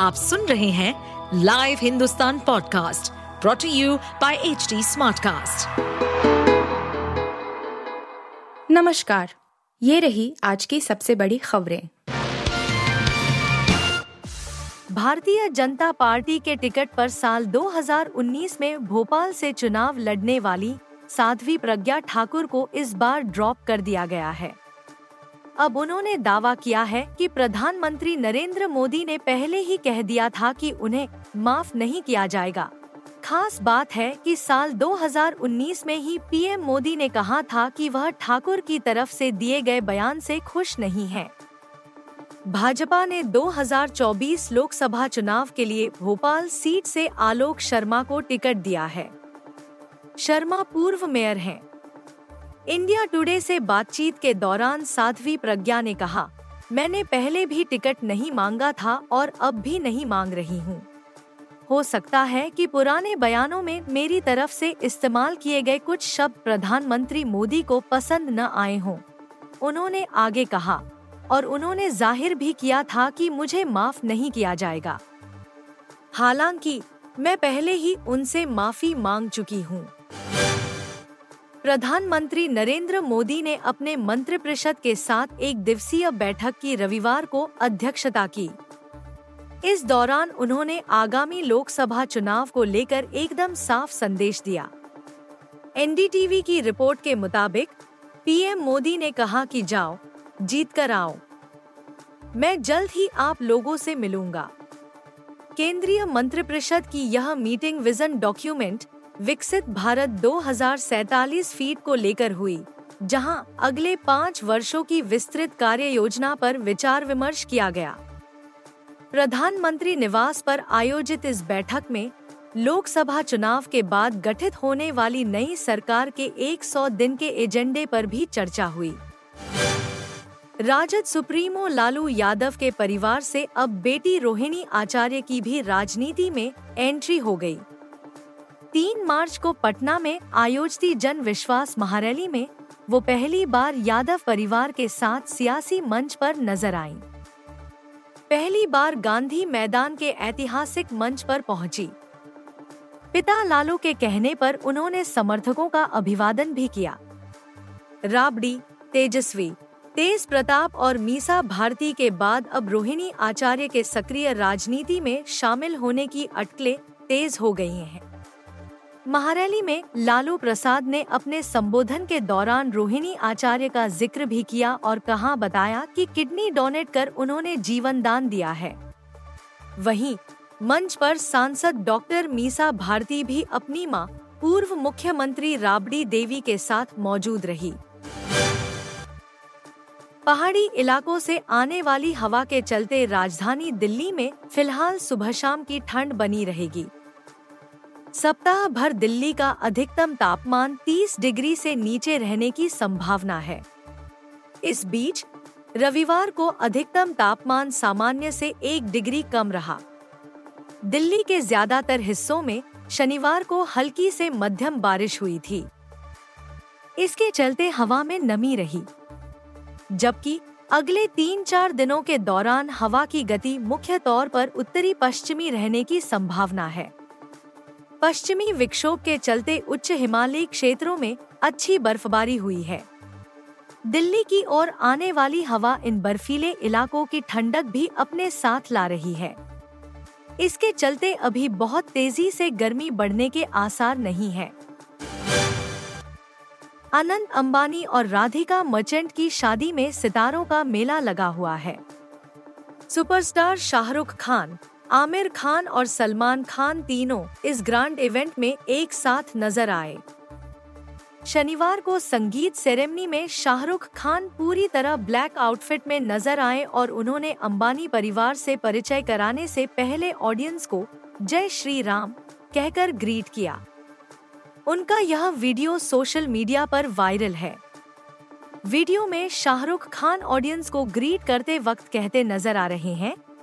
आप सुन रहे हैं live Hindustan podcast brought to you by H Smartcast. नमस्कार, ये रही आज की सबसे बड़ी खबरें भारतीय जनता पार्टी के टिकट पर साल 2019 में भोपाल से चुनाव लड़ने वाली साध्वी प्रज्ञा ठाकुर को इस बार ड्रॉप कर दिया गया है अब उन्होंने दावा किया है कि प्रधानमंत्री नरेंद्र मोदी ने पहले ही कह दिया था कि उन्हें माफ़ नहीं किया जाएगा। खास बात है कि साल 2019 में ही पीएम मोदी ने कहा था कि वह ठाकुर की तरफ़ से दिए गए बयान से खुश नहीं है। भाजपा ने 2024 लोकसभा चुनाव के लिए भोपाल सीट से आलोक शर्मा को टिकट दिया है। शर्मा पूर्व मेयर हैं। इंडिया टुडे से बातचीत के दौरान साध्वी प्रज्ञा ने कहा, मैंने पहले भी टिकट नहीं मांगा था और अब भी नहीं मांग रही हूँ। हो सकता है कि पुराने बयानों में मेरी तरफ़ से इस्तेमाल किए गए कुछ शब्द प्रधानमंत्री मोदी को पसंद न आए हों। उन्होंने आगे कहा, और उन्होंने ज़ाहिर भी किया था कि मुझे माफ़ नहीं किया जाएगा। हालाँकि, मैं पहले ही उनसे माफ़ी मांग चुकी हूँ। प्रधानमंत्री नरेंद्र मोदी ने अपने मंत्रिपरिषद के साथ एक दिवसीय बैठक की रविवार को अध्यक्षता की। इस दौरान उन्होंने आगामी लोकसभा चुनाव को लेकर एकदम साफ़ संदेश दिया। एनडीटीवी की रिपोर्ट के मुताबिक, पीएम मोदी ने कहा कि जाओ जीत कर आओ। मैं जल्द ही आप लोगों से मिलूँगा। केंद्रीय मंत्रिपरिषद की यह मीटिंग विजन डॉक्यूमेंट विकसित भारत दो फीट को लेकर हुई, जहाँ अगले पाँच वर्षों की विस्तृत कार्य योजना पर विचार विमर्श किया गया प्रधानमंत्री निवास पर आयोजित इस बैठक में लोकसभा चुनाव के बाद गठित होने वाली नई सरकार के 100 दिन के एजेंडे पर भी चर्चा हुई राजद सुप्रीमो लालू यादव के परिवार से अब बेटी रोहिणी आचार्य की भी राजनीति में एंट्री हो गई। तीन मार्च को पटना में आयोजित जन विश्वास महारैली में वो पहली बार यादव परिवार के साथ सियासी मंच पर नज़र आईं। पहली बार गांधी मैदान के ऐतिहासिक मंच पर पहुँची। पिता लालू के कहने पर उन्होंने समर्थकों का अभिवादन भी किया राबड़ी, तेजस्वी, तेज प्रताप और मीसा भारती के बाद अब रोहिणी आचार्य के सक्रिय राजनीति में शामिल होने की अटकलें तेज हो गई हैं। महारैली में लालू प्रसाद ने अपने संबोधन के दौरान रोहिणी आचार्य का ज़िक्र भी किया और कहा बताया कि किडनी डोनेट कर उन्होंने जीवन दान दिया है। वहीं, मंच पर सांसद डॉक्टर मीसा भारती भी अपनी माँ, पूर्व मुख्यमंत्री राबड़ी देवी के साथ मौजूद रही। पहाड़ी इलाकों से आने वाली हवा के चलते राजधानी दिल्ली में फ़िलहाल सुबह शाम की ठंड बनी रहेगी। सप्ताह भर दिल्ली का अधिकतम तापमान 30 डिग्री से नीचे रहने की संभावना है। इस बीच, रविवार को अधिकतम तापमान सामान्य से एक डिग्री कम रहा। दिल्ली के ज़्यादातर हिस्सों में शनिवार को हल्की से मध्यम बारिश हुई थी। इसके चलते हवा में नमी रही। जबकि अगले तीन चार दिनों के दौरान हवा की गति मुख्य तौर पर उत्तरी पश्चिमी रहने की संभावना है। पश्चिमी विक्षोभ के चलते उच्च हिमालयी क्षेत्रों में अच्छी बर्फबारी हुई है। दिल्ली की ओर आने वाली हवा इन बर्फीले इलाकों की ठंडक भी अपने साथ ला रही है। इसके चलते अभी बहुत तेज़ी से गर्मी बढ़ने के आसार नहीं है। अनंत अंबानी और राधिका मर्चेंट की शादी में सितारों का मेला लगा हुआ है। सुपरस्टार शाहरुख खान आमिर खान और सलमान खान तीनों इस ग्रांड इवेंट में एक साथ नज़र आए। शनिवार को संगीत सेरेमनी में शाहरुख खान पूरी तरह ब्लैक आउटफिट में नज़र आए और उन्होंने अंबानी परिवार से परिचय कराने से पहले ऑडियंस को जय श्री राम कहकर ग्रीट किया। उनका यह वीडियो सोशल मीडिया पर वायरल है। वीडियो में शाहरुख खान ऑडियंस को ग्रीट करते वक्त कहते नज़र आ रहे हैं